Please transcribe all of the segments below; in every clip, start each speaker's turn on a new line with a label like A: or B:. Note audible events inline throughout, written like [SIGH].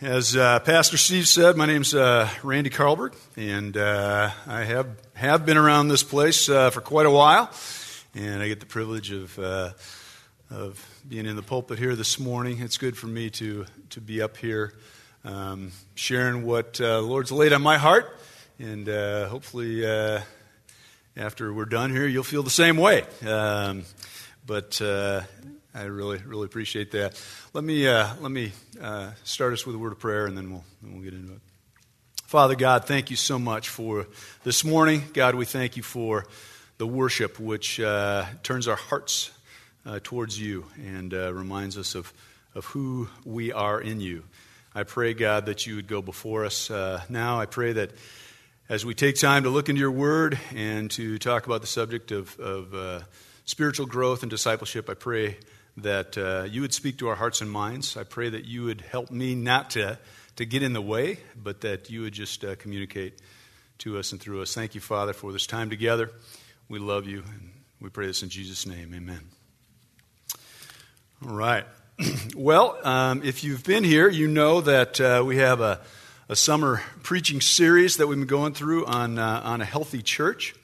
A: As uh, Pastor Steve said, my name's uh, Randy Carlberg, and uh, I have have been around this place uh, for quite a while, and I get the privilege of uh, of being in the pulpit here this morning. It's good for me to to be up here, um, sharing what uh, the Lord's laid on my heart, and hopefully, after we're done here, you'll feel the same way. Um, but I really, really appreciate that. Let me, uh, let me uh, start us with a word of prayer, and then we'll, then we'll get into it. Father God, thank you so much for this morning. God, we thank you for the worship which uh, turns our hearts uh, towards you and uh, reminds us of, of who we are in you. I pray, God, that you would go before us uh, now. I pray that as we take time to look into your word and to talk about the subject of, of spiritual growth and discipleship, I pray that uh, you would speak to our hearts and minds. I pray that you would help me not to, to get in the way, but that you would just uh, communicate to us and through us. Thank you, Father, for this time together. We love you, and we pray this in Jesus' name. Amen. All right. [CLEARS THROAT] well, um, if you've been here, you know that uh, we have a, a, summer preaching series that we've been going through on, uh, on a healthy church.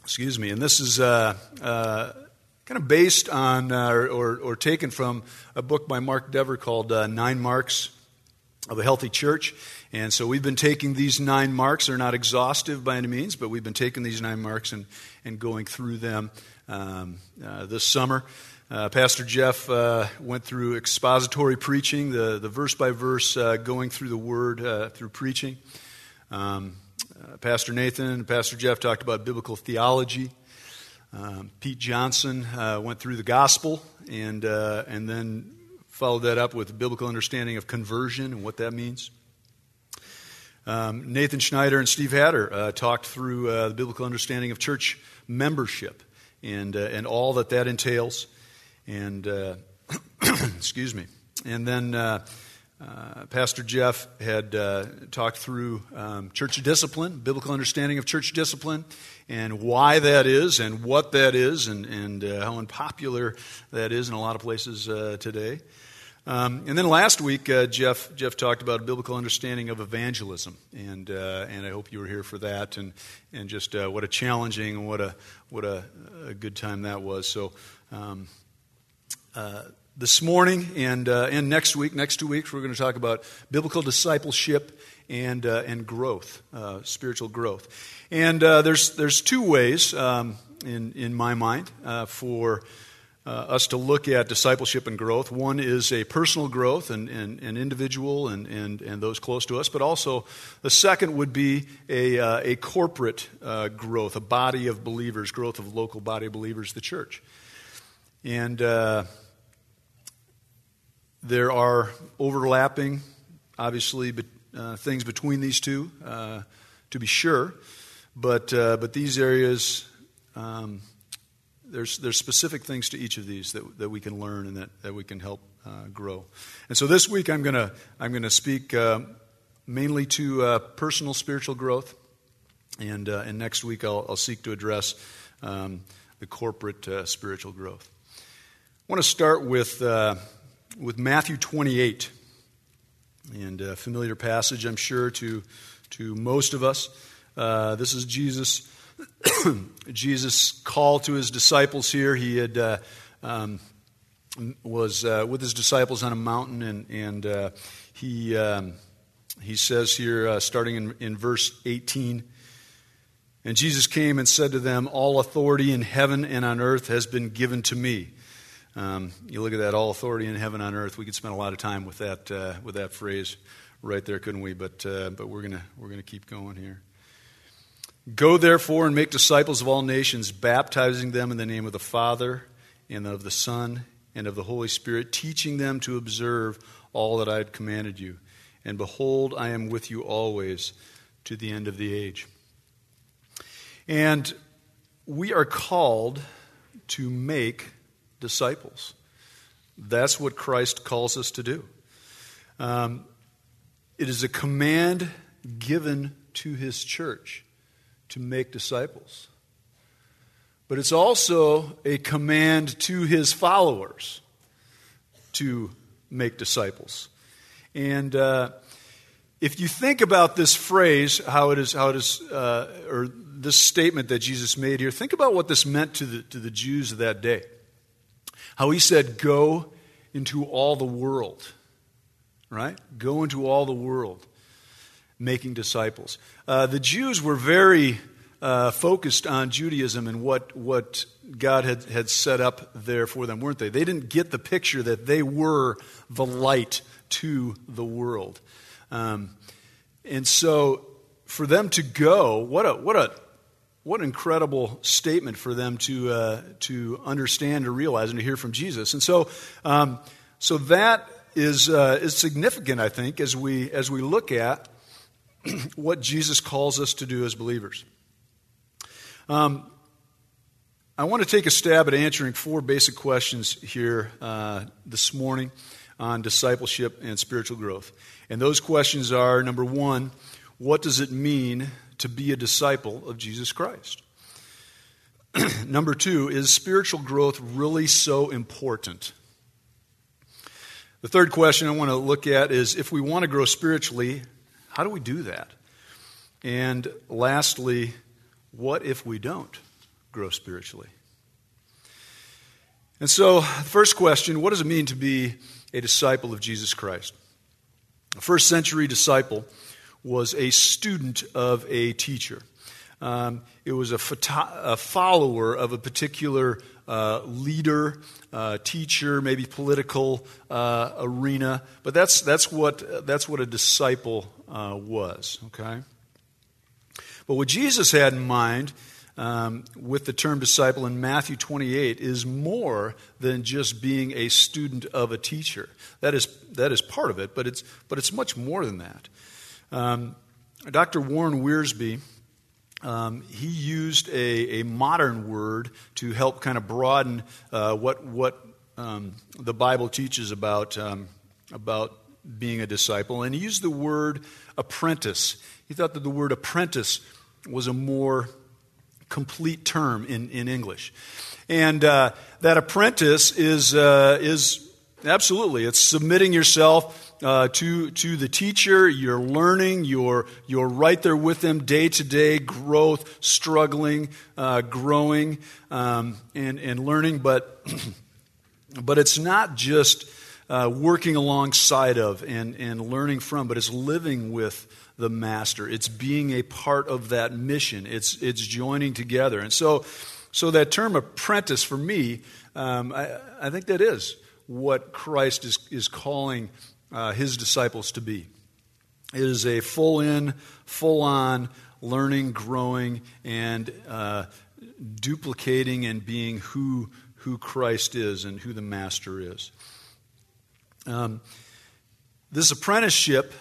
A: Excuse me. And this is uh, uh kind of based on uh, or, or, taken from a book by Mark Dever called uh, Nine Marks of a Healthy Church. And so we've been taking these nine marks. They're not exhaustive by any means, but we've been taking these nine marks and, and going through them um, uh, this summer. Uh, Pastor Jeff uh, went through expository preaching, the, the verse by verse uh, going through the word through preaching. Um, Pastor Nathan and Pastor Jeff talked about biblical theology. Um, Pete Johnson uh, went through the gospel and, uh, and then followed that up with biblical understanding of conversion and what that means. Um, Nathan Schneider and Steve Hatter uh, talked through uh, the biblical understanding of church membership and, uh, and all that that entails. And, uh, [COUGHS] excuse me. And then uh, Pastor Jeff had uh, talked through um, church discipline, biblical understanding of church discipline, and why that is, and what that is, and, and uh, how unpopular that is in a lot of places uh, today. Um, and then last week, uh, Jeff Jeff talked about a biblical understanding of evangelism, and and I hope you were here for that, and and just what a challenging and what a what a, a good time that was. So. Um, this morning and, uh, and next week, next two weeks, we're going to talk about biblical discipleship and, uh, and growth, uh, spiritual growth. And uh, there's, there's two ways, um, in, in my mind, uh, for uh, us to look at discipleship and growth. One is a personal growth and, and, and individual and, and, and those close to us, but also the second would be a, a corporate growth, a body of believers, growth of local body of believers, the church. And there are overlapping, obviously, uh, things between these two, uh, to be sure, but, uh, but these areas, um, there's, there's specific things to each of these that, that we can learn and that, that we can help uh, grow. And so this week I'm going to I'm gonna speak uh, mainly to uh, personal spiritual growth, and, and next week I'll, I'll seek to address um, the corporate spiritual growth. I want to start with with Matthew 28, and a familiar passage, I'm sure, to, to most of us. Uh, this is Jesus. [COUGHS] Jesus' call to his disciples here. He had uh, um, was uh, with his disciples on a mountain, and, and uh, he um, he says here, uh, starting in, in verse 18. And Jesus came and said to them, All authority in heaven and on earth has been given to me. Um, you look at that, all authority in heaven on earth. We could spend a lot of time with that uh, with that phrase right there, couldn't we? But uh, but we're gonna we're gonna keep going here. Go therefore and make disciples of all nations, baptizing them in the name of the Father and of the Son and of the Holy Spirit, teaching them to observe all that I had commanded you. And behold, I am with you always to the end of the age. And we are called to make disciples. That's what Christ calls us to do. Um, it is a command given to his church to make disciples. But it's also a command to his followers to make disciples. And uh, if you think about this phrase, how it is, how it is, uh, or this statement that Jesus made here, think about what this meant to the, to the Jews of that day. How he said, Go into all the world, right? Go into all the world, making disciples. Uh, the Jews were very uh, focused on Judaism and what, what God had, had set up there for them, weren't they? They didn't get the picture that they were the light to the world. Um, and so for them to go, what a, what a, what an incredible statement for them to, uh, to understand or realize and to hear from Jesus. And so, um, so that is, uh, is significant, I think, as we, as we look at [CLEARS THROAT] what Jesus calls us to do as believers. Um, I want to take a stab at answering four basic questions here uh, this morning on discipleship and spiritual growth. And those questions are number one, what does it mean to be a disciple of Jesus Christ? [CLEARS THROAT] Number two, is spiritual growth really so important? The third question I want to look at is if we want to grow spiritually, how do we do that? And lastly, what if we don't grow spiritually? And so, the first question what does it mean to be a disciple of Jesus Christ? A first century disciple was a student of a teacher. Um, it was a, a, follower of a particular uh, leader, uh, teacher, maybe political uh, arena. But that's, that's, what, that's what a disciple uh, was, okay? But what Jesus had in mind um, with the term disciple in Matthew 28 is more than just being a student of a teacher. That is, that is part of it, but it's, but it's much more than that. Um, Dr. Warren Wiersbe, um, he used a, a, modern word to help kind of broaden uh, what, what um, the Bible teaches about, um, about being a disciple. And he used the word apprentice. He thought that the word apprentice was a more complete term in, in English. And uh, that apprentice is, uh, is absolutely, it's submitting yourself uh, to, to the teacher. You're learning. You're, you're right there with them day to day, growth, struggling, uh, growing, um, and, and learning. But, [CLEARS THROAT] but it's not just uh, working alongside of and, and learning from, but it's living with the master. It's being a part of that mission. It's, it's joining together. And so, so that term apprentice for me, um, I, I think that is what Christ is, is calling uh, his disciples to be. It is a full in, full on learning, growing, and uh, duplicating and being who, who Christ is and who the Master is. Um, this apprenticeship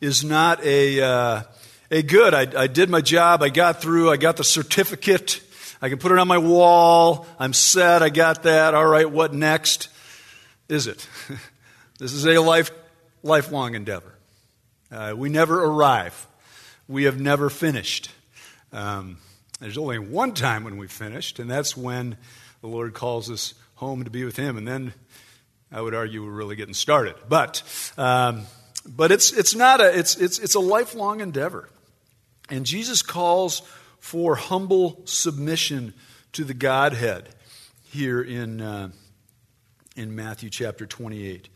A: is not a, uh, a good, I, I did my job, I got through, I got the certificate, I can put it on my wall, I'm set, I got that, all right, what next? Is it? This is a life, lifelong endeavor. Uh, we never arrive. We have never finished. Um, there's only one time when we finished, and that's when the Lord calls us home to be with Him. And then I would argue we're really getting started. But, um, but it's, it's not a, it's, it's, it's a lifelong endeavor. And Jesus calls for humble submission to the Godhead here in, uh, in Matthew chapter 28.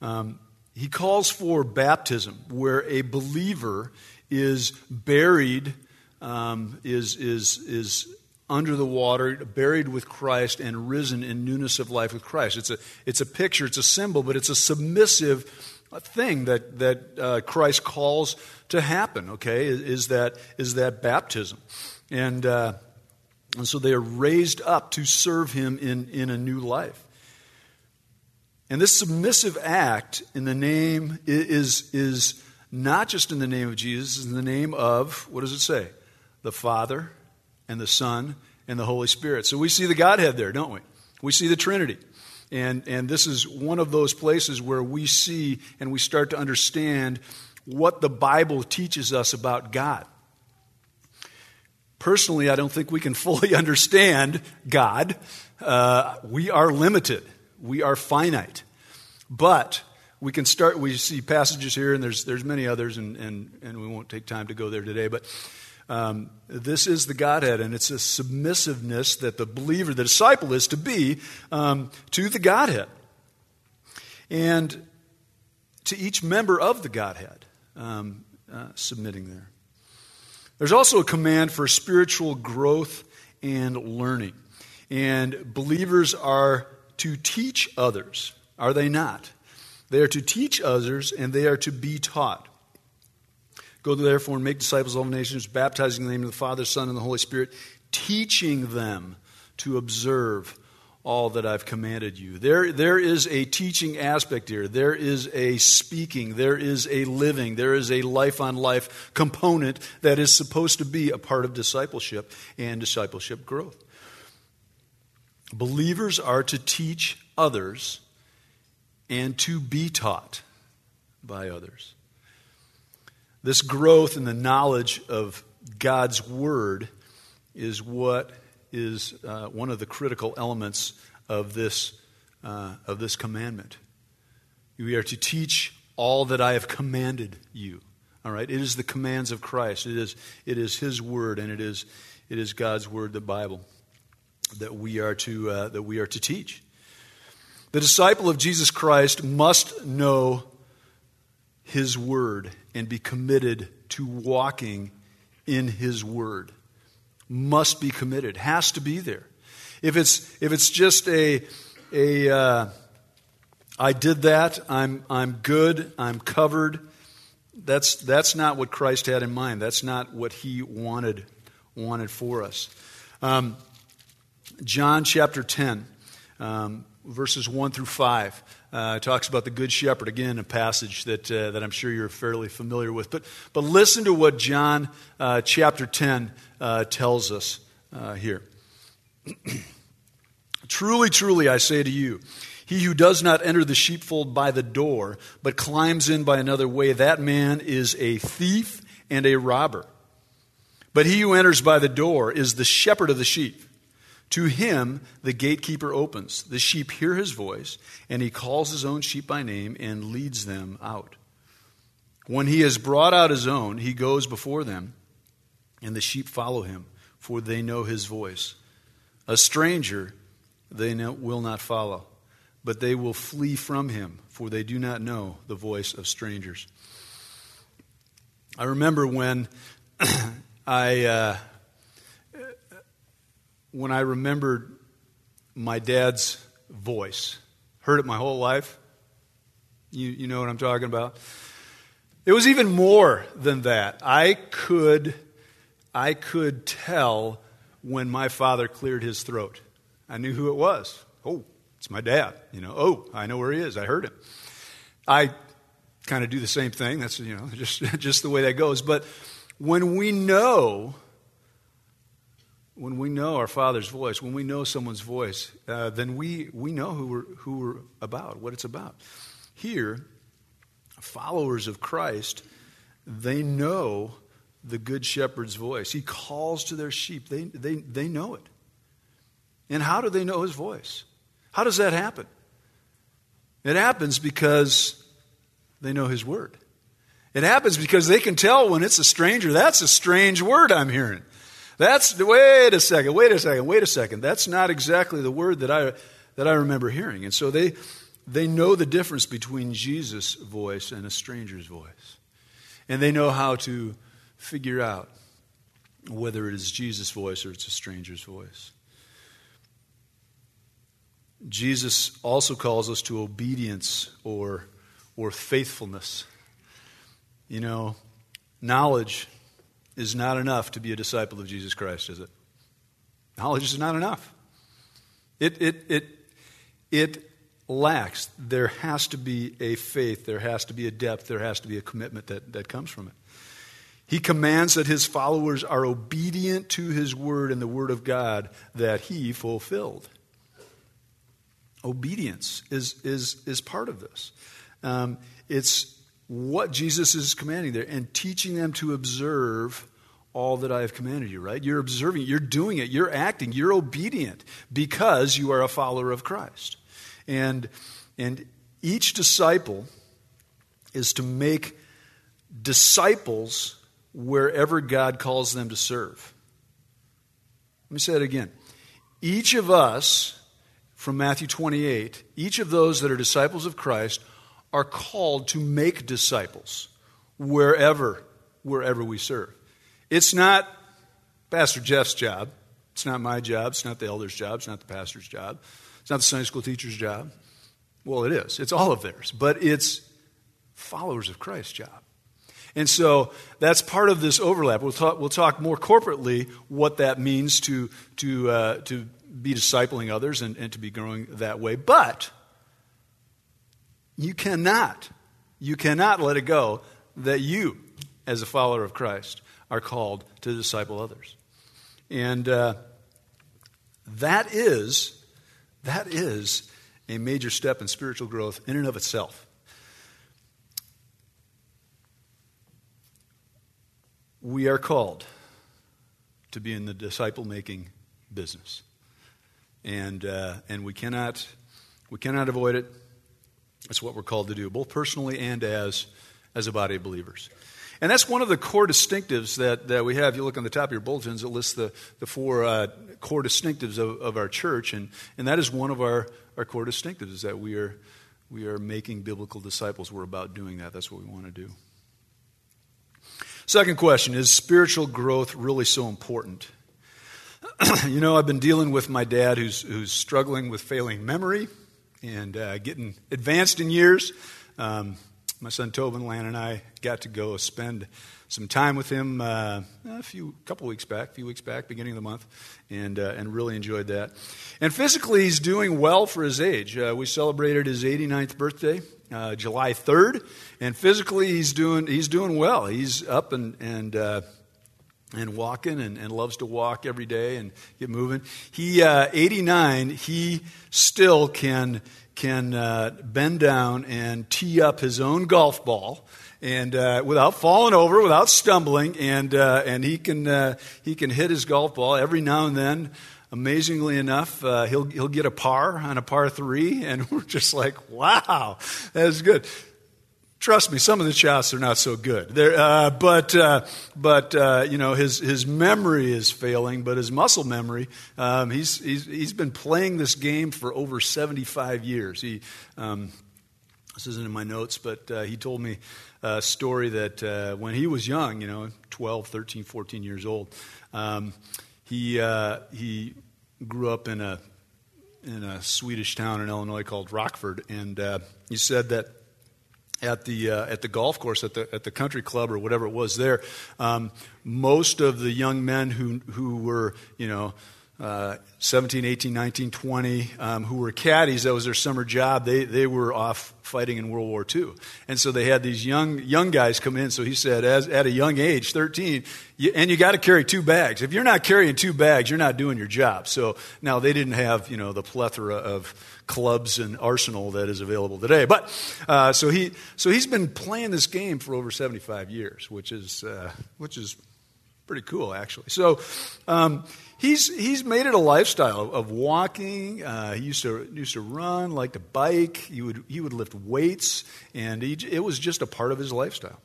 A: Um, he calls for baptism, where a believer is buried, um, is, is, is under the water, buried with Christ, and risen in newness of life with Christ. It's a, it's a picture, it's a symbol, but it's a submissive thing that, that uh, Christ calls to happen, okay, is, that, is that baptism. And, uh, and so they are raised up to serve him in, in a new life. And this submissive act in the name is, is not just in the name of Jesus, in the name of, what does it say? The Father and the Son and the Holy Spirit. So we see the Godhead there, don't we? We see the Trinity. And, and this is one of those places where we see and we start to understand what the Bible teaches us about God. Personally, I don't think we can [LAUGHS] fully understand God. Uh, we are limited we are finite. But we can start, we see passages here, and there's, there's many others, and, and, and we won't take time to go there today. But um, this is the Godhead, and it's a submissiveness that the believer, the disciple, is to be um, to the Godhead. And to each member of the Godhead, um, uh, submitting there. There's also a command for spiritual growth and learning. And believers are to teach others, are they not? They are to teach others and they are to be taught. Go therefore and make disciples of all nations, baptizing in the name of the Father, Son, and the Holy Spirit, teaching them to observe all that I've commanded you. There, there is a teaching aspect here. There is a speaking. There is a living. There is a life on life component that is supposed to be a part of discipleship and discipleship growth. Believers are to teach others and to be taught by others. This growth in the knowledge of God's Word is what is uh, one of the critical elements of this, uh, of this commandment. We are to teach all that I have commanded you. All right? It is the commands of Christ. It is, it is His Word, and it is, it is God's Word, the Bible, that we are to, uh, that we are to teach. The disciple of Jesus Christ must know His Word and be committed to walking in His Word must be committed, has to be there. If it's, if it's just a, a uh, I did that, I'm, I'm good, I'm covered, that's, that's not what Christ had in mind. That's not what he wanted, wanted for us. Um, John chapter 10, um, verses 1 through 5. Uh, talks about the Good Shepherd. Again, a passage that, uh, that I'm sure you're fairly familiar with. But, but listen to what John uh, chapter 10 uh, tells us uh, here. [CLEARS THROAT] truly, truly, I say to you, he who does not enter the sheepfold by the door, but climbs in by another way, that man is a thief and a robber. But he who enters by the door is the shepherd of the sheep. To him the gatekeeper opens. The sheep hear his voice, and he calls his own sheep by name and leads them out. When he has brought out his own, he goes before them, and the sheep follow him, for they know his voice. A stranger they will not follow, but they will flee from him, for they do not know the voice of strangers. I remember when [CLEARS THROAT] I. Uh, when I remembered my dad's voice. Heard it my whole life. You, you know what I'm talking about? It was even more than that. I could, I could tell when my father cleared his throat. I knew who it was. Oh, it's my dad. You know, oh, I know where he is. I heard him. I kind of do the same thing. That's, you know, [LAUGHS] just, just the way that goes. But when we know when we know our Father's voice, when we know someone's voice, uh, then we, we know who we're, who we're about, what it's about. Here, followers of Christ, they know the Good Shepherd's voice. He calls to their sheep, they, they, they know it. And how do they know his voice? How does that happen? It happens because they know his word. It happens because they can tell when it's a stranger, that's a strange word I'm hearing. That's, wait a second, wait a second, wait a second. That's not exactly the word that I, that I remember hearing. And so they, they know the difference between Jesus' voice and a stranger's voice. And they know how to figure out whether it is Jesus' voice or it's a stranger's voice. Jesus also calls us to obedience or, or faithfulness. You know, knowledge is not enough to be a disciple of Jesus Christ, is it? Knowledge is not enough. It, it, it, it lacks. There has to be a faith, there has to be a depth, there has to be a commitment that, that comes from it. He commands that his followers are obedient to his word and the word of God that he fulfilled. Obedience is, is, is part of this. Um, it's what Jesus is commanding there and teaching them to observe all that I have commanded you, right? You're observing, you're doing it, you're acting, you're obedient because you are a follower of Christ. And, and Each disciple is to make disciples wherever God calls them to serve. Let me say it again. Each of us, from Matthew 28, each of those that are disciples of Christ are called to make disciples wherever, wherever we serve. It's not Pastor Jeff's job. It's not my job. It's not the elder's job. It's not the pastor's job. It's not the Sunday school teacher's job. Well, it is. It's all of theirs. But it's followers of Christ's job. And so that's part of this overlap. We'll talk, we'll talk more corporately what that means to, to, uh, to be discipling others and, and to be growing that way. But you cannot, you cannot let it go that you, as a follower of Christ, are called to disciple others. And uh, that is, that is a major step in spiritual growth in and of itself. we are called to be in the disciple making business. And, uh, and we, cannot, we cannot avoid it. It's what we're called to do, both personally and as, as a body of believers. And that's one of the core distinctives that, that we have. You look on the top of your bulletins, it lists the, the four uh, core distinctives of, of our church. And, and that is one of our, our core distinctives, is that we are, we are making biblical disciples. We're about doing that. That's what we want to do. Second question Is spiritual growth really so important? [CLEARS THROAT] you know, I've been dealing with my dad who's, who's struggling with failing memory and uh, getting advanced in years. Um, my son Tobin, Lan, and I got to go spend some time with him uh, a few couple weeks back, a few weeks back, beginning of the month, and uh, and really enjoyed that. And physically, he's doing well for his age. Uh, we celebrated his 89th birthday uh, July 3rd, and physically he's doing he's doing well. He's up and and uh, and walking and, and, loves to walk every day and get moving. He uh, 89. He still can can uh, bend down and tee up his own golf ball and uh, without falling over, without stumbling, and uh, and he can uh, he can hit his golf ball every now and then. Amazingly enough, uh, he'll he'll get a par on a par three, and [LAUGHS] we're just like, wow, that's good. Trust me, some of the shots are not so good. Uh, but uh, but uh, you know his his memory is failing, but his muscle memory. Um, he's he's he's been playing this game for over seventy five years. He um, this isn't in my notes, but uh, he told me a story that uh, when he was young, you know, 12, 13, 14 years old, um, he uh, he grew up in a in a Swedish town in Illinois called Rockford, and he said that at the uh, at the golf course at the at the country club or whatever it was there um, most of the young men who who were you know uh, 17, 18, 19, 20, um, who were caddies, that was their summer job, they, they were off fighting in World War II. And so they had these young, young guys come in. So he said, as, at a young age, 13, you, and you got to carry two bags. If you're not carrying two bags, you're not doing your job. So now they didn't have, you know, the plethora of clubs and arsenal that is available today. But uh, so, he, so he's been playing this game for over 75 years, which is, uh, which is pretty cool, actually. So, um, he's, he's made it a lifestyle of walking. Uh, he used to, used to run, liked to bike. He would, he would lift weights, and he, it was just a part of his lifestyle.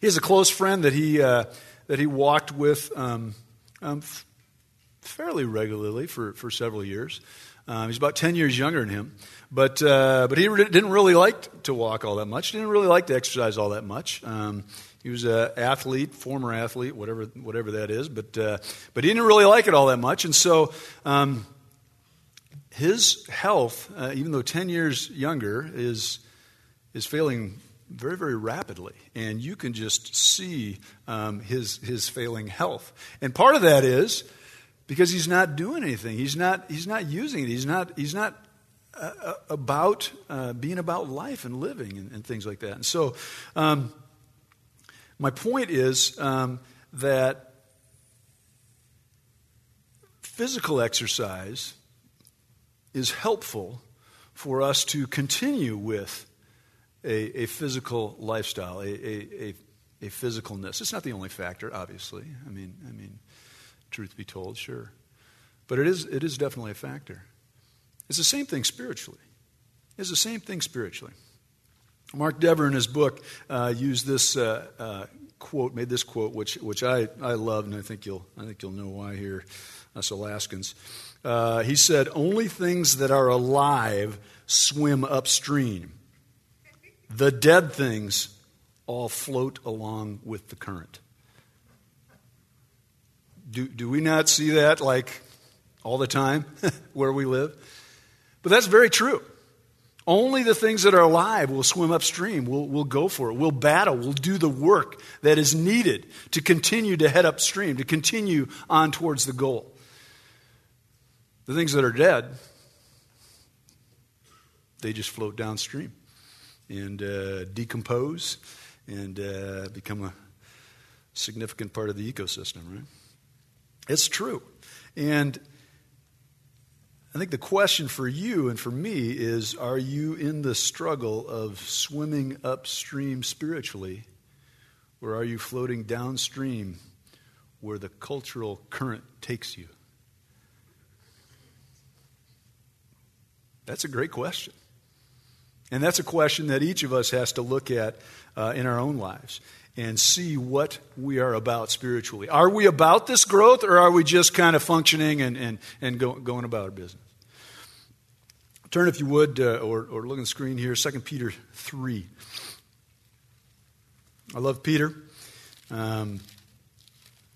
A: He has a close friend that he, uh, that he walked with um, um, fairly regularly for, for several years. Um, he's about 10 years younger than him. But, uh, but he re- didn't really like to walk all that much. Didn't really like to exercise all that much. Um, he was an athlete, former athlete, whatever, whatever that is, but, uh, but he didn't really like it all that much. And so um, his health, uh, even though 10 years younger, is, is failing very, very rapidly. And you can just see um, his, his failing health. And part of that is because he's not doing anything, he's not, he's not using it, he's not, he's not uh, uh about uh, being about life and living and, and, things like that. And so, um, my point is um, that physical exercise is helpful for us to continue with a, a physical lifestyle, a, a, a, physicalness. It's not the only factor, obviously. I mean, I mean, truth be told, sure, but it is it is definitely a factor. It's the same thing spiritually. It's the same thing spiritually. Mark Dever, in his book, uh, used this uh, uh, quote, made this quote, which, which I, I love, and I think, you'll, I think you'll know why here, us Alaskans. Uh, he said, Only things that are alive swim upstream. The dead things all float along with the current. Do, do we not see that like all the time [LAUGHS] where we live? But that's very true. Only the things that are alive will swim upstream. We'll, we'll go for it. We'll battle. We'll do the work that is needed to continue to head upstream, to continue on towards the goal. The things that are dead, they just float downstream and uh, decompose and uh, become a significant part of the ecosystem, right? It's true. And I think the question for you and for me is are you in the struggle of swimming upstream spiritually, or are you floating downstream where the cultural current takes you? That's a great question. And that's a question that each of us has to look at uh, in our own lives and see what we are about spiritually. Are we about this growth or are we just kind of functioning and, and, and go, going about our business? Turn, if you would, uh, or, or look on the screen here, 2 Peter 3. I love Peter. Um,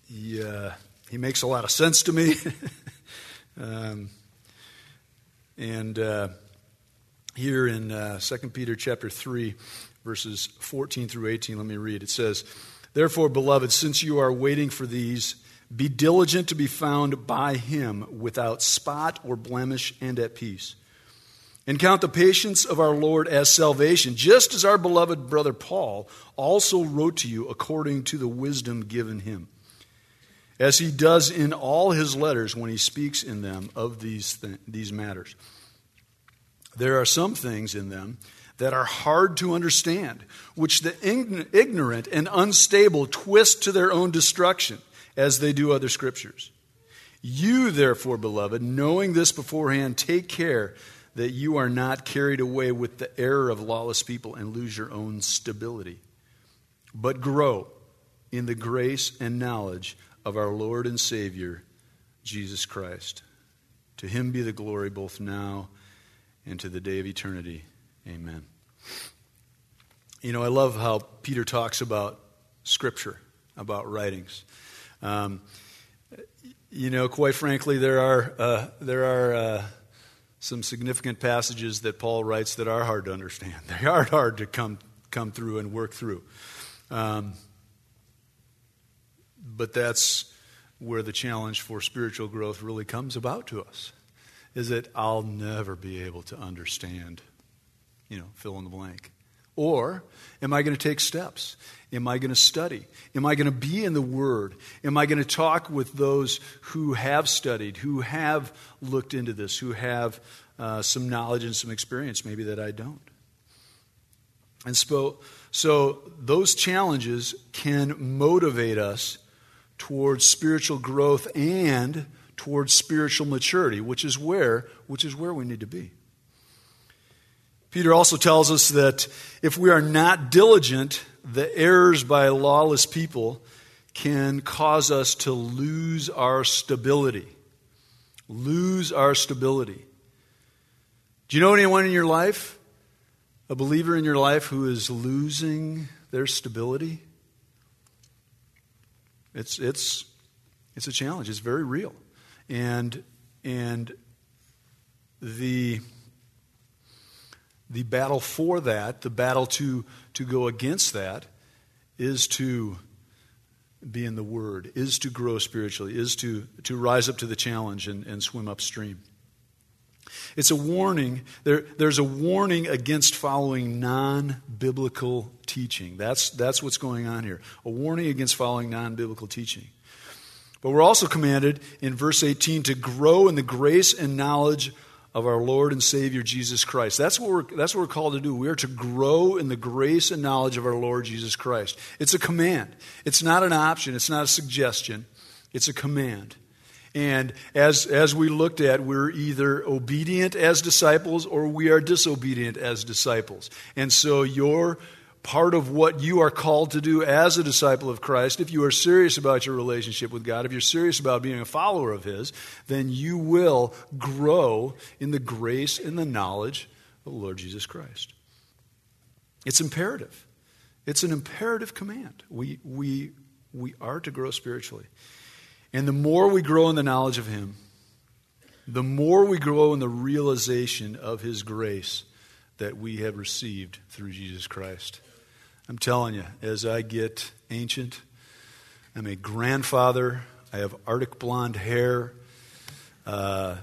A: he, uh, he makes a lot of sense to me. [LAUGHS] um, and uh, here in uh, 2 Peter chapter 3, verses 14 through 18. Let me read. It says, Therefore, beloved, since you are waiting for these, be diligent to be found by him without spot or blemish and at peace. And count the patience of our Lord as salvation, just as our beloved brother Paul also wrote to you according to the wisdom given him, as he does in all his letters when he speaks in them of these, th- these matters. There are some things in them that are hard to understand, which the ignorant and unstable twist to their own destruction, as they do other scriptures. You, therefore, beloved, knowing this beforehand, take care that you are not carried away with the error of lawless people and lose your own stability, but grow in the grace and knowledge of our Lord and Savior, Jesus Christ. To him be the glory both now and to the day of eternity. Amen. You know, I love how Peter talks about Scripture, about writings. Um, you know, quite frankly, there are, uh, there are uh, some significant passages that Paul writes that are hard to understand. [LAUGHS] They are hard to come, come through and work through. Um, but that's where the challenge for spiritual growth really comes about to us is that I'll never be able to understand you know, fill in the blank. Or am I going to take steps? Am I going to study? Am I going to be in the Word? Am I going to talk with those who have studied, who have looked into this, who have uh, some knowledge and some experience maybe that I don't? And so, so those challenges can motivate us towards spiritual growth and towards spiritual maturity, which is where, which is where we need to be. Peter also tells us that if we are not diligent, the errors by lawless people can cause us to lose our stability. Lose our stability. Do you know anyone in your life, a believer in your life, who is losing their stability? It's, it's, it's a challenge. It's very real. And, and the the battle for that, the battle to, to go against that, is to be in the Word, is to grow spiritually, is to, to rise up to the challenge and, and swim upstream. It's a warning. There, there's a warning against following non biblical teaching. That's, that's what's going on here. A warning against following non biblical teaching. But we're also commanded in verse 18 to grow in the grace and knowledge of our Lord and Savior Jesus Christ. That's what, we're, that's what we're called to do. We are to grow in the grace and knowledge of our Lord Jesus Christ. It's a command, it's not an option, it's not a suggestion, it's a command. And as, as we looked at, we're either obedient as disciples or we are disobedient as disciples. And so your part of what you are called to do as a disciple of Christ, if you are serious about your relationship with God, if you're serious about being a follower of His, then you will grow in the grace and the knowledge of the Lord Jesus Christ. It's imperative. It's an imperative command. We, we, we are to grow spiritually. And the more we grow in the knowledge of Him, the more we grow in the realization of His grace that we have received through Jesus Christ. I'm telling you, as I get ancient, I'm a grandfather. I have arctic blonde hair. Uh,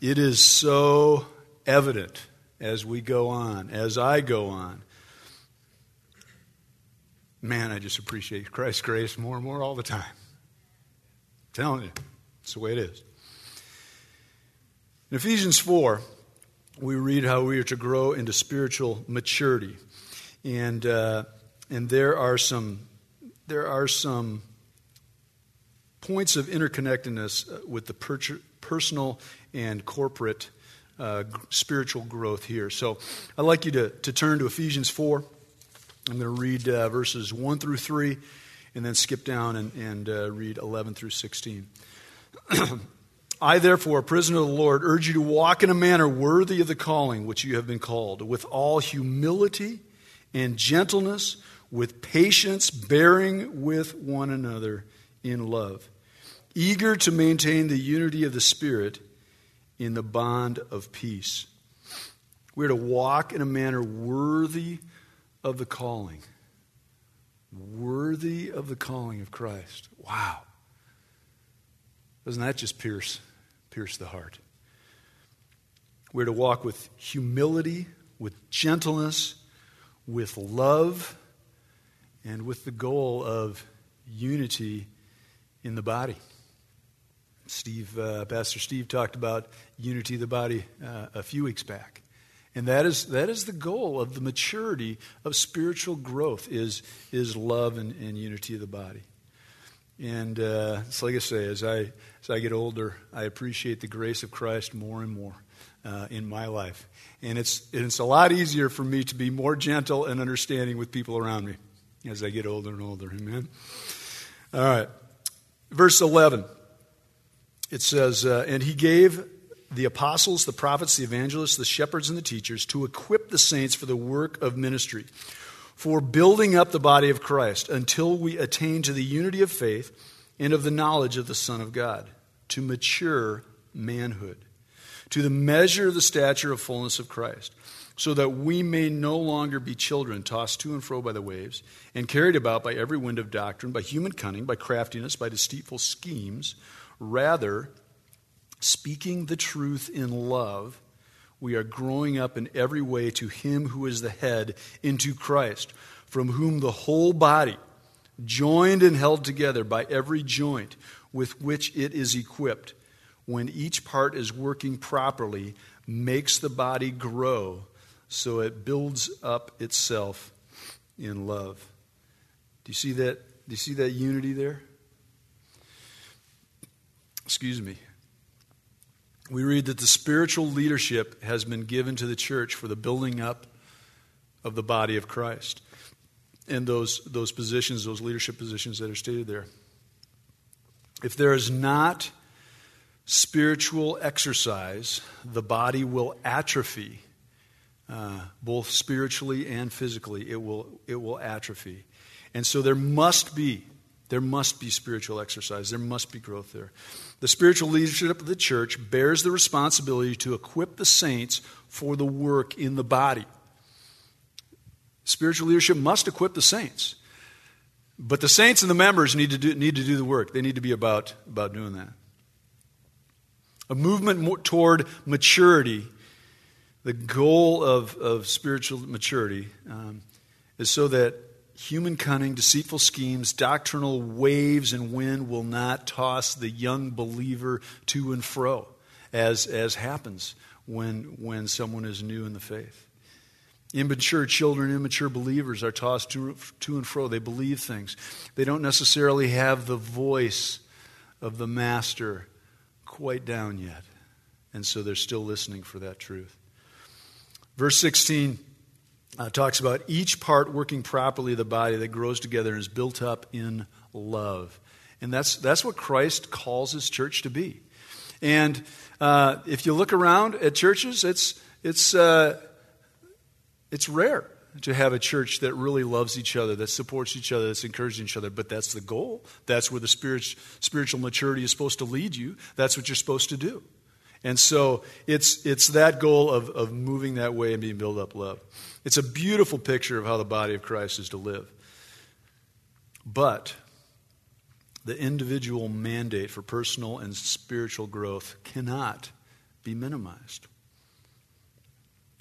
A: it is so evident as we go on, as I go on. Man, I just appreciate Christ's grace more and more all the time. I'm telling you, it's the way it is. In Ephesians 4, we read how we are to grow into spiritual maturity. And uh, and there are some there are some points of interconnectedness uh, with the per- personal and corporate uh, spiritual growth here. So I'd like you to, to turn to Ephesians 4. I'm going to read uh, verses 1 through 3 and then skip down and, and uh, read 11 through 16. [CLEARS THROAT] I, therefore, a prisoner of the Lord, urge you to walk in a manner worthy of the calling which you have been called, with all humility and gentleness with patience, bearing with one another in love, eager to maintain the unity of the Spirit in the bond of peace. We're to walk in a manner worthy of the calling. Worthy of the calling of Christ. Wow. Doesn't that just pierce, pierce the heart? We're to walk with humility, with gentleness, with love and with the goal of unity in the body. Steve, uh, Pastor Steve talked about unity of the body uh, a few weeks back. And that is, that is the goal of the maturity of spiritual growth is, is love and, and unity of the body. And uh, it's like I say, as I, as I get older, I appreciate the grace of Christ more and more uh, in my life. And it's, it's a lot easier for me to be more gentle and understanding with people around me as I get older and older. Amen. All right. Verse 11. It says, uh, And he gave the apostles, the prophets, the evangelists, the shepherds, and the teachers to equip the saints for the work of ministry, for building up the body of Christ until we attain to the unity of faith and of the knowledge of the Son of God, to mature manhood, to the measure of the stature of fullness of Christ so that we may no longer be children tossed to and fro by the waves and carried about by every wind of doctrine, by human cunning, by craftiness, by deceitful schemes. Rather, speaking the truth in love, we are growing up in every way to Him who is the head, into Christ, from whom the whole body, joined and held together by every joint with which it is equipped, when each part is working properly, makes the body grow so it builds up itself in love. Do you see that? Do you see that unity there? Excuse me. We read that the spiritual leadership has been given to the church for the building up of the body of Christ. And those, those positions, those leadership positions that are stated there. If there is not spiritual exercise, the body will atrophy uh, both spiritually and physically, it will, it will atrophy. And so there must be, there must be spiritual exercise. There must be growth there. The spiritual leadership of the church bears the responsibility to equip the saints for the work in the body. Spiritual leadership must equip the saints. But the saints and the members need to do, need to do the work. They need to be about, about doing that. A movement toward maturity the goal of, of spiritual maturity um, is so that human cunning, deceitful schemes, doctrinal waves and wind will not toss the young believer to and fro, as, as happens when, when someone is new in the faith. Immature children, immature believers are tossed to, to and fro. They believe things. They don't necessarily have the voice of the master quite down yet. And so they're still listening for that truth. Verse 16 uh, talks about each part working properly of the body that grows together and is built up in love. And that's, that's what Christ calls his church to be. And uh, if you look around at churches, it's, it's, uh, it's rare to have a church that really loves each other, that supports each other, that's encouraging each other. But that's the goal. That's where the spirit, spiritual maturity is supposed to lead you. That's what you're supposed to do. And so it's, it's that goal of, of moving that way and being built up love. It's a beautiful picture of how the body of Christ is to live. But the individual mandate for personal and spiritual growth cannot be minimized.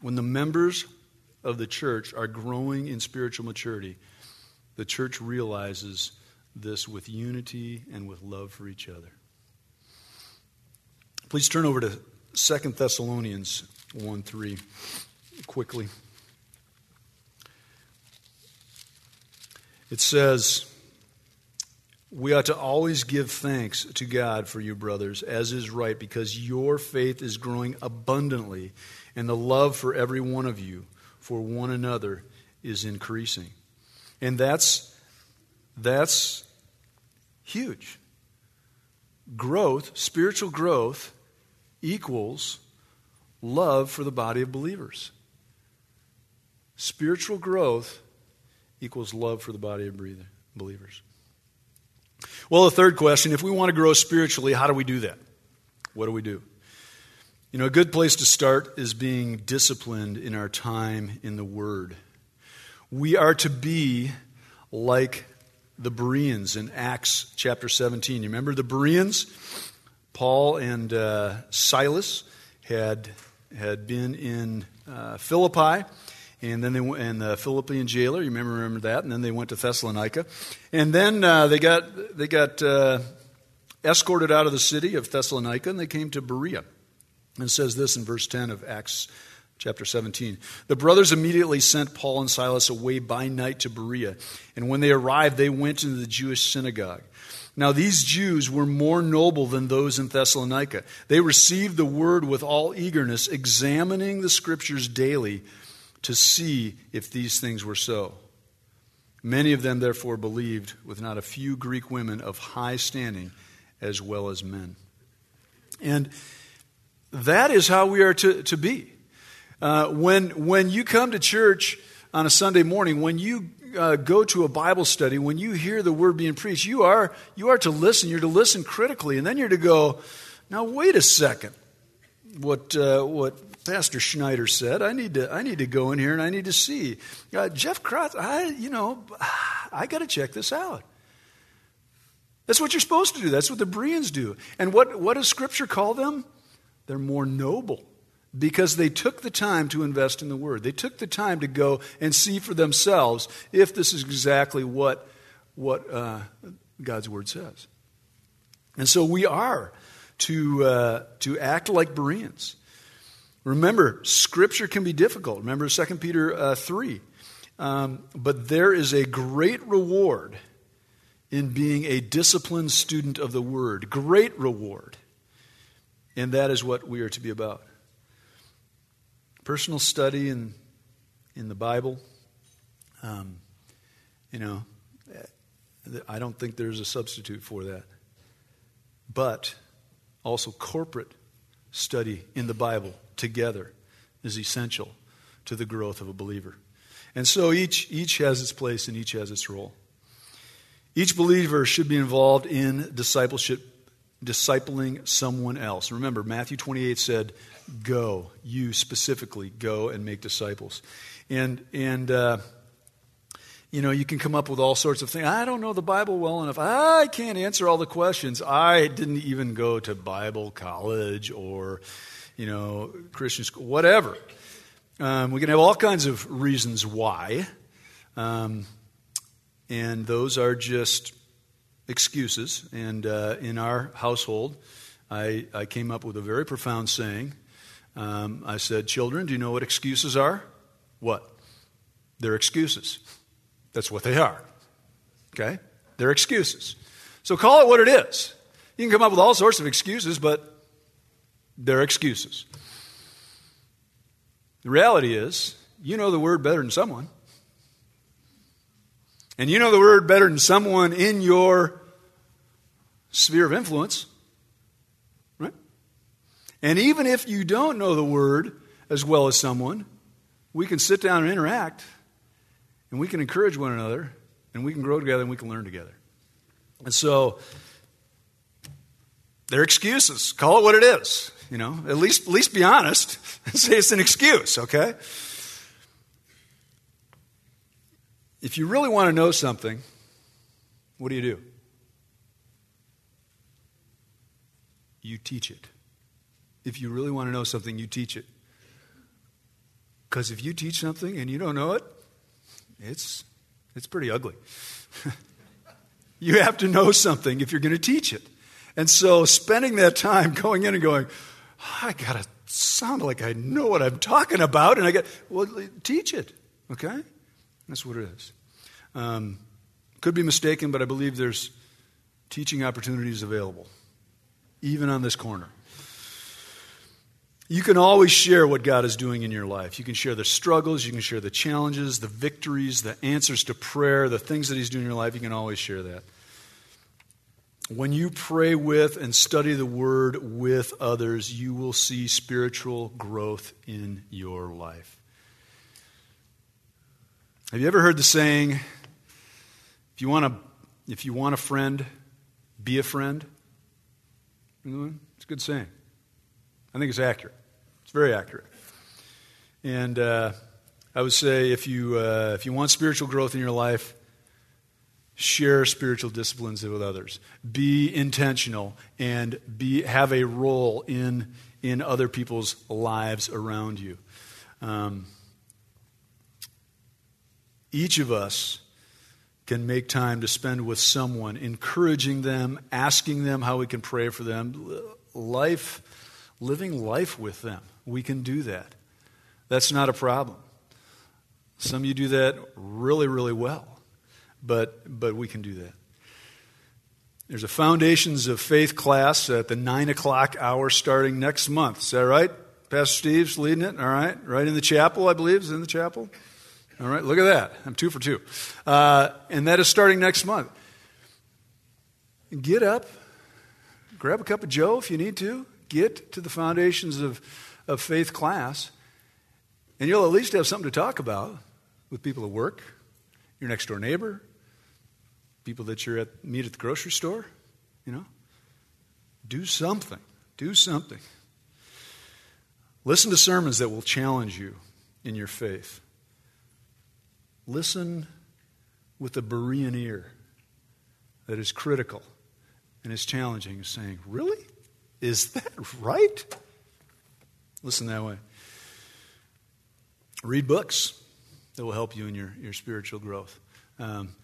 A: When the members of the church are growing in spiritual maturity, the church realizes this with unity and with love for each other. Please turn over to 2 Thessalonians 1 3 quickly. It says, We ought to always give thanks to God for you, brothers, as is right, because your faith is growing abundantly, and the love for every one of you for one another is increasing. And that's, that's huge. Growth, spiritual growth, equals love for the body of believers. Spiritual growth equals love for the body of believers. Well, the third question if we want to grow spiritually, how do we do that? What do we do? You know, a good place to start is being disciplined in our time in the Word. We are to be like the Bereans in Acts chapter 17. You remember the Bereans? Paul and uh, Silas had, had been in uh, Philippi, and then they went, and the Philippian jailer, you remember, remember that, and then they went to Thessalonica. And then uh, they got, they got uh, escorted out of the city of Thessalonica, and they came to Berea. And says this in verse 10 of Acts chapter 17. The brothers immediately sent Paul and Silas away by night to Berea. And when they arrived, they went into the Jewish synagogue. Now, these Jews were more noble than those in Thessalonica. They received the word with all eagerness, examining the scriptures daily to see if these things were so. Many of them, therefore, believed, with not a few Greek women of high standing as well as men. And that is how we are to, to be. Uh, when, when you come to church on a Sunday morning, when you uh, go to a Bible study, when you hear the word being preached, you are, you are to listen. You're to listen critically, and then you're to go, now, wait a second. What, uh, what Pastor Schneider said, I need, to, I need to go in here and I need to see. Uh, Jeff Krotz, I, you know, [SIGHS] I got to check this out. That's what you're supposed to do. That's what the Bereans do. And what, what does Scripture call them? They're more noble because they took the time to invest in the Word. They took the time to go and see for themselves if this is exactly what, what uh, God's Word says. And so we are to, uh, to act like Bereans. Remember, Scripture can be difficult. Remember 2 Peter uh, 3. Um, but there is a great reward in being a disciplined student of the Word. Great reward. And that is what we are to be about. Personal study in, in the Bible. Um, you know, I don't think there's a substitute for that. But also, corporate study in the Bible together is essential to the growth of a believer. And so each, each has its place and each has its role. Each believer should be involved in discipleship discipling someone else. Remember, Matthew 28 said, Go, you specifically, go and make disciples. And, and uh, you know, you can come up with all sorts of things. I don't know the Bible well enough. I can't answer all the questions. I didn't even go to Bible college or, you know, Christian school, whatever. Um, we can have all kinds of reasons why. Um, and those are just excuses. And uh, in our household, I, I, came up with a very profound saying. Um, I said, Children, do you know what excuses are? What? They're excuses. That's what they are. Okay? They're excuses. So call it what it is. You can come up with all sorts of excuses, but They're excuses. The reality is, you know the word better than someone. And you know the word better than someone in your sphere of influence. And even if you don't know the word as well as someone, we can sit down and interact, and we can encourage one another, and we can grow together, and we can learn together. And so, they're excuses. Call it what it is. You know, at least, at least be honest and say it's an excuse, okay? If you really want to know something, what do you do? You teach it. If you really want to know something, you teach it. Because if you teach something and you don't know it, it's, it's pretty ugly. [LAUGHS] you have to know something if you're going to teach it. And so spending that time going in and going, I got to sound like I know what I'm talking about, and I get, well, teach it, okay? That's what it is. Um, could be mistaken, but I believe there's teaching opportunities available, even on this corner. You can always share what God is doing in your life. You can share the struggles, you can share the challenges, the victories, the answers to prayer, the things that He's doing in your life. You can always share that. When you pray with and study the Word with others, you will see spiritual growth in your life. Have you ever heard the saying, if you want a, if you want a friend, be a friend? It's a good saying. I think it's accurate. Very accurate. And uh, I would say if you, uh, if you want spiritual growth in your life, share spiritual disciplines with others. Be intentional and be, have a role in, in other people's lives around you. Um, each of us can make time to spend with someone, encouraging them, asking them how we can pray for them, life, living life with them. We can do that. That's not a problem. Some of you do that really, really well, but, but we can do that. There's a Foundations of Faith class at the 9 o'clock hour starting next month. Is that right? Pastor Steve's leading it, all right? Right in the chapel, I believe, is in the chapel. All right, look at that. I'm two for two. Uh, and that is starting next month. Get up, grab a cup of Joe if you need to, get to the Foundations of, of Faith class, and you'll at least have something to talk about with people at work, your next door neighbor, people that you're at meet at the grocery store, you know. Do something. Do something. Listen to sermons that will challenge you in your faith. Listen with a Berean ear that is critical and is challenging, saying, Really? Is that [LAUGHS] right? Listen that way. Read books that will help you in your, your spiritual growth. Um,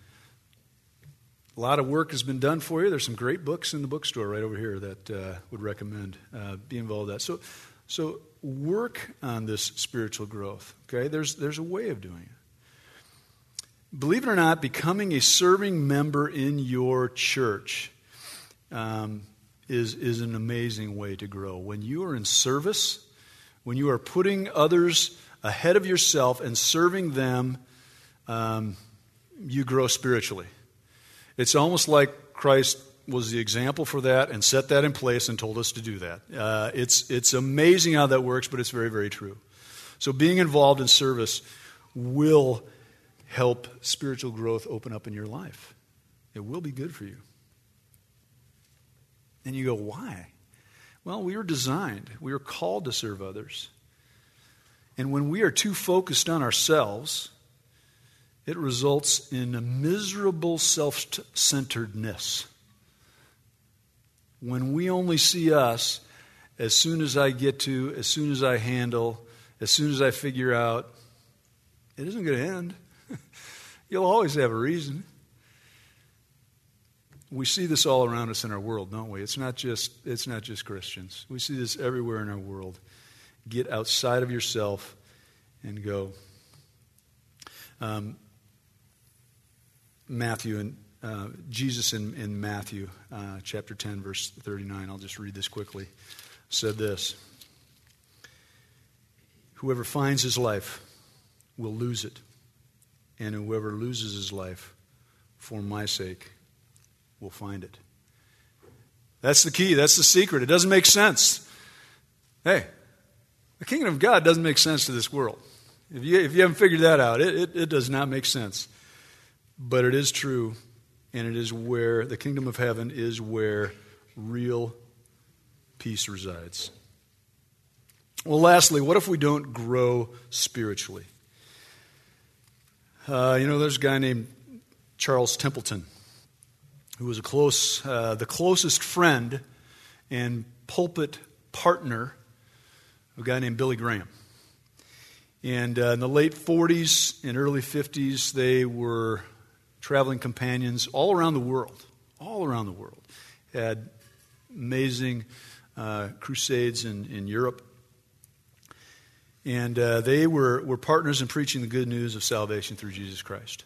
A: a lot of work has been done for you. There's some great books in the bookstore right over here that uh, would recommend uh, be involved in that. So, so work on this spiritual growth. Okay, there's there's a way of doing it. Believe it or not, becoming a serving member in your church um, is, is an amazing way to grow. When you are in service, when you are putting others ahead of yourself and serving them, um, you grow spiritually. It's almost like Christ was the example for that and set that in place and told us to do that. Uh, it's, it's amazing how that works, but it's very, very true. So being involved in service will help spiritual growth open up in your life. It will be good for you. And you go, why? Well, we were designed, we were called to serve others. And when we are too focused on ourselves, it results in a miserable self centeredness. When we only see us, as soon as I get to, as soon as I handle, as soon as I figure out, it isn't going to end. [LAUGHS] You'll always have a reason. We see this all around us in our world, don't we? It's not just, it's not just Christians. We see this everywhere in our world. Get outside of yourself and go. Um, Matthew and uh, Jesus in, in Matthew uh, chapter 10, verse 39. I'll just read this quickly. said this Whoever finds his life will lose it, and whoever loses his life for my sake will find it. That's the key. That's the secret. It doesn't make sense. Hey, the kingdom of God doesn't make sense to this world. If you, if you haven't figured that out, it, it, it does not make sense. But it is true, and it is where the kingdom of heaven is where real peace resides. Well, lastly, what if we don't grow spiritually? Uh, you know, there's a guy named Charles Templeton who was a close, uh, the closest friend and pulpit partner of a guy named Billy Graham. And uh, in the late 40s and early 50s, they were traveling companions all around the world. All around the world. Had amazing uh, crusades in, in Europe. And uh, they were, were partners in preaching the good news of salvation through Jesus Christ.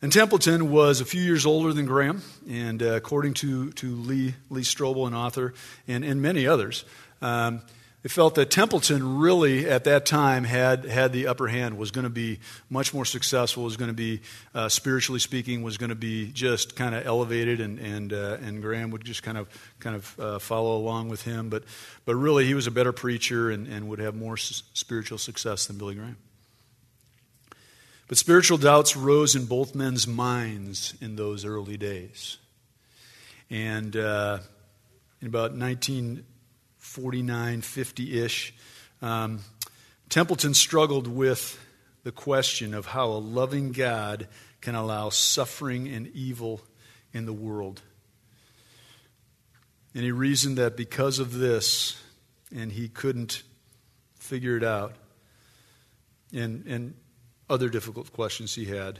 A: And Templeton was a few years older than Graham, and uh, according to, to Lee, Lee Strobel, an author, and, and many others, um, they felt that Templeton really, at that time, had, had the upper hand, was going to be much more successful, was going to be, uh, spiritually speaking, was going to be just kind of elevated, and, and, uh, and Graham would just kind of, kind of uh, follow along with him. But, but really, he was a better preacher and, and would have more s- spiritual success than Billy Graham. But spiritual doubts rose in both men's minds in those early days. And uh, in about 1949, 50 ish, um, Templeton struggled with the question of how a loving God can allow suffering and evil in the world. And he reasoned that because of this, and he couldn't figure it out, and, and other difficult questions he had.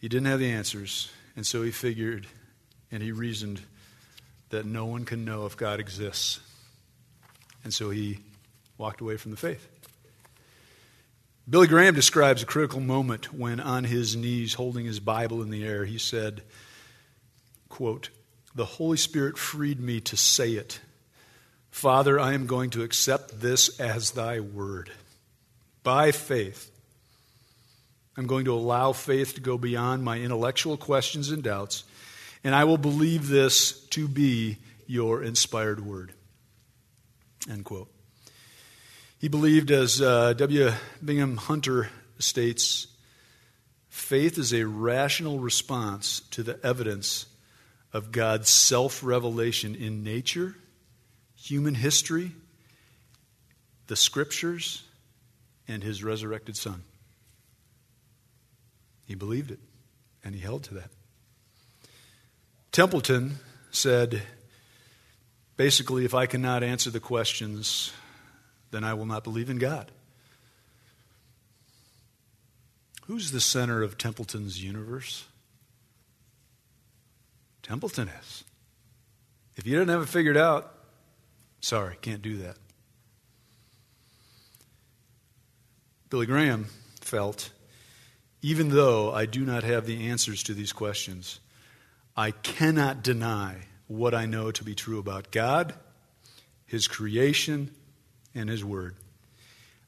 A: He didn't have the answers, and so he figured and he reasoned that no one can know if God exists. And so he walked away from the faith. Billy Graham describes a critical moment when, on his knees, holding his Bible in the air, he said, quote, The Holy Spirit freed me to say it. Father, I am going to accept this as thy word. By faith, I'm going to allow faith to go beyond my intellectual questions and doubts, and I will believe this to be your inspired word. End quote. He believed, as uh, W. Bingham Hunter states, faith is a rational response to the evidence of God's self revelation in nature, human history, the scriptures, and his resurrected Son. He believed it, and he held to that. Templeton said, basically, if I cannot answer the questions, then I will not believe in God. Who's the center of Templeton's universe? Templeton is. If you don't have it figured out, sorry, can't do that. Billy Graham felt even though I do not have the answers to these questions, I cannot deny what I know to be true about God, His creation, and His Word.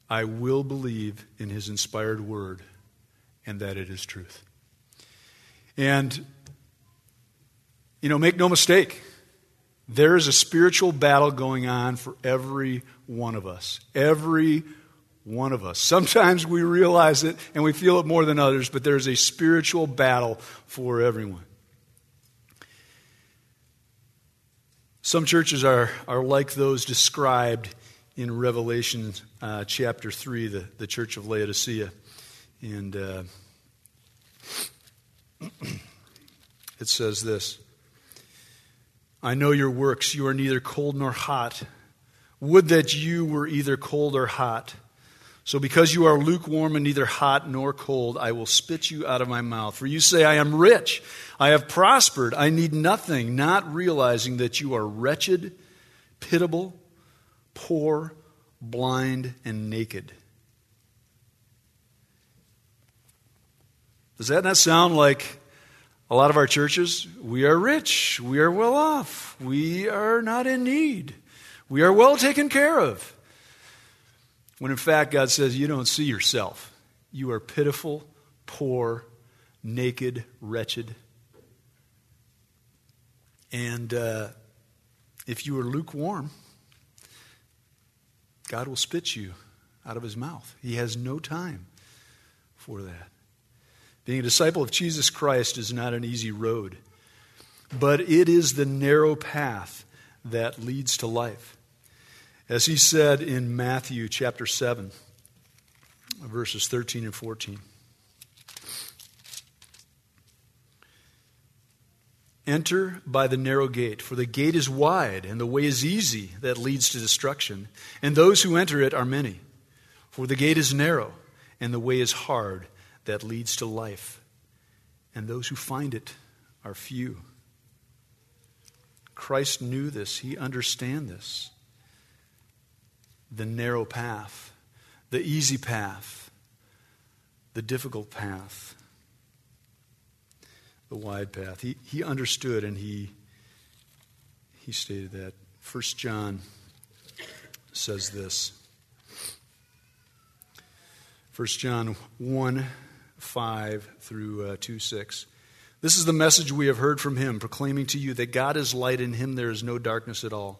A: I will believe in His inspired Word and that it is truth. And, you know, make no mistake, there is a spiritual battle going on for every one of us. Every one of us. Sometimes we realize it and we feel it more than others, but there's a spiritual battle for everyone. Some churches are, are like those described in Revelation uh, chapter 3, the, the church of Laodicea. And uh, [CLEARS THROAT] it says this I know your works. You are neither cold nor hot. Would that you were either cold or hot. So, because you are lukewarm and neither hot nor cold, I will spit you out of my mouth. For you say, I am rich, I have prospered, I need nothing, not realizing that you are wretched, pitiable, poor, blind, and naked. Does that not sound like a lot of our churches? We are rich, we are well off, we are not in need. We are well taken care of. When in fact, God says, You don't see yourself. You are pitiful, poor, naked, wretched. And uh, if you are lukewarm, God will spit you out of his mouth. He has no time for that. Being a disciple of Jesus Christ is not an easy road, but it is the narrow path that leads to life. As he said in Matthew chapter 7, verses 13 and 14. Enter by the narrow gate, for the gate is wide and the way is easy that leads to destruction, and those who enter it are many. For the gate is narrow and the way is hard that leads to life, and those who find it are few. Christ knew this, he understand this. The narrow path, the easy path, the difficult path the wide path. He, he understood and he, he stated that. First John says this. 1 John 1 5 through uh, 2 6. This is the message we have heard from him, proclaiming to you that God is light, in him there is no darkness at all.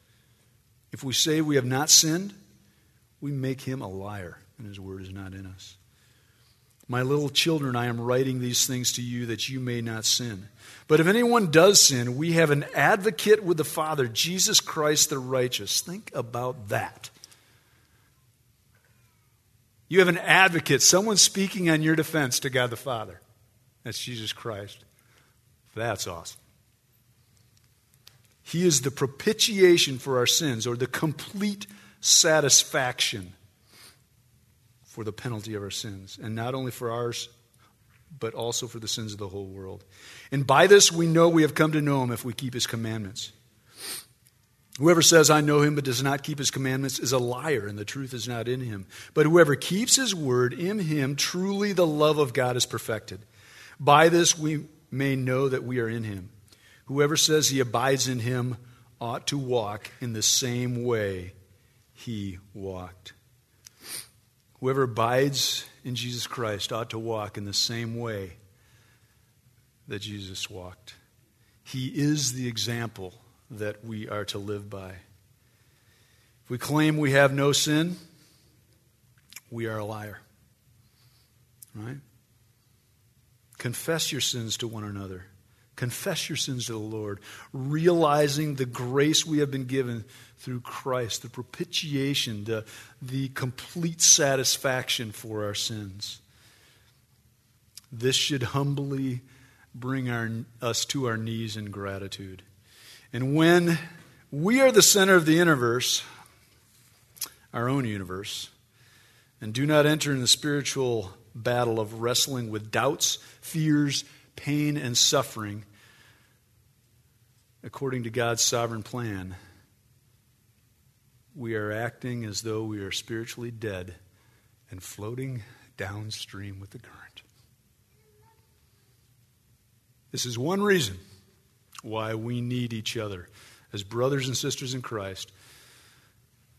A: If we say we have not sinned, we make him a liar, and his word is not in us. My little children, I am writing these things to you that you may not sin. But if anyone does sin, we have an advocate with the Father, Jesus Christ the righteous. Think about that. You have an advocate, someone speaking on your defense to God the Father. That's Jesus Christ. That's awesome. He is the propitiation for our sins, or the complete satisfaction for the penalty of our sins, and not only for ours, but also for the sins of the whole world. And by this we know we have come to know him if we keep his commandments. Whoever says, I know him, but does not keep his commandments is a liar, and the truth is not in him. But whoever keeps his word, in him truly the love of God is perfected. By this we may know that we are in him. Whoever says he abides in him ought to walk in the same way he walked. Whoever abides in Jesus Christ ought to walk in the same way that Jesus walked. He is the example that we are to live by. If we claim we have no sin, we are a liar. Right? Confess your sins to one another. Confess your sins to the Lord, realizing the grace we have been given through Christ, the propitiation, the, the complete satisfaction for our sins. This should humbly bring our, us to our knees in gratitude. And when we are the center of the universe, our own universe, and do not enter in the spiritual battle of wrestling with doubts, fears, pain, and suffering, according to God's sovereign plan, we are acting as though we are spiritually dead and floating downstream with the current. This is one reason why we need each other as brothers and sisters in Christ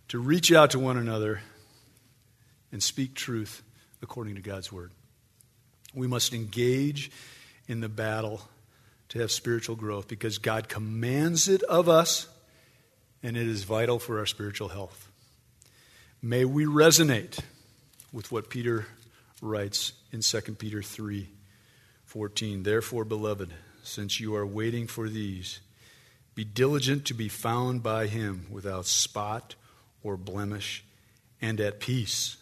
A: to reach out to one another and speak truth according to God's word. We must engage in the battle to have spiritual growth because God commands it of us and it is vital for our spiritual health. May we resonate with what Peter writes in 2 Peter 3 14. Therefore, beloved, since you are waiting for these, be diligent to be found by him without spot or blemish and at peace,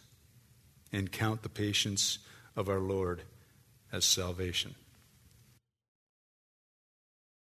A: and count the patience of our Lord as salvation.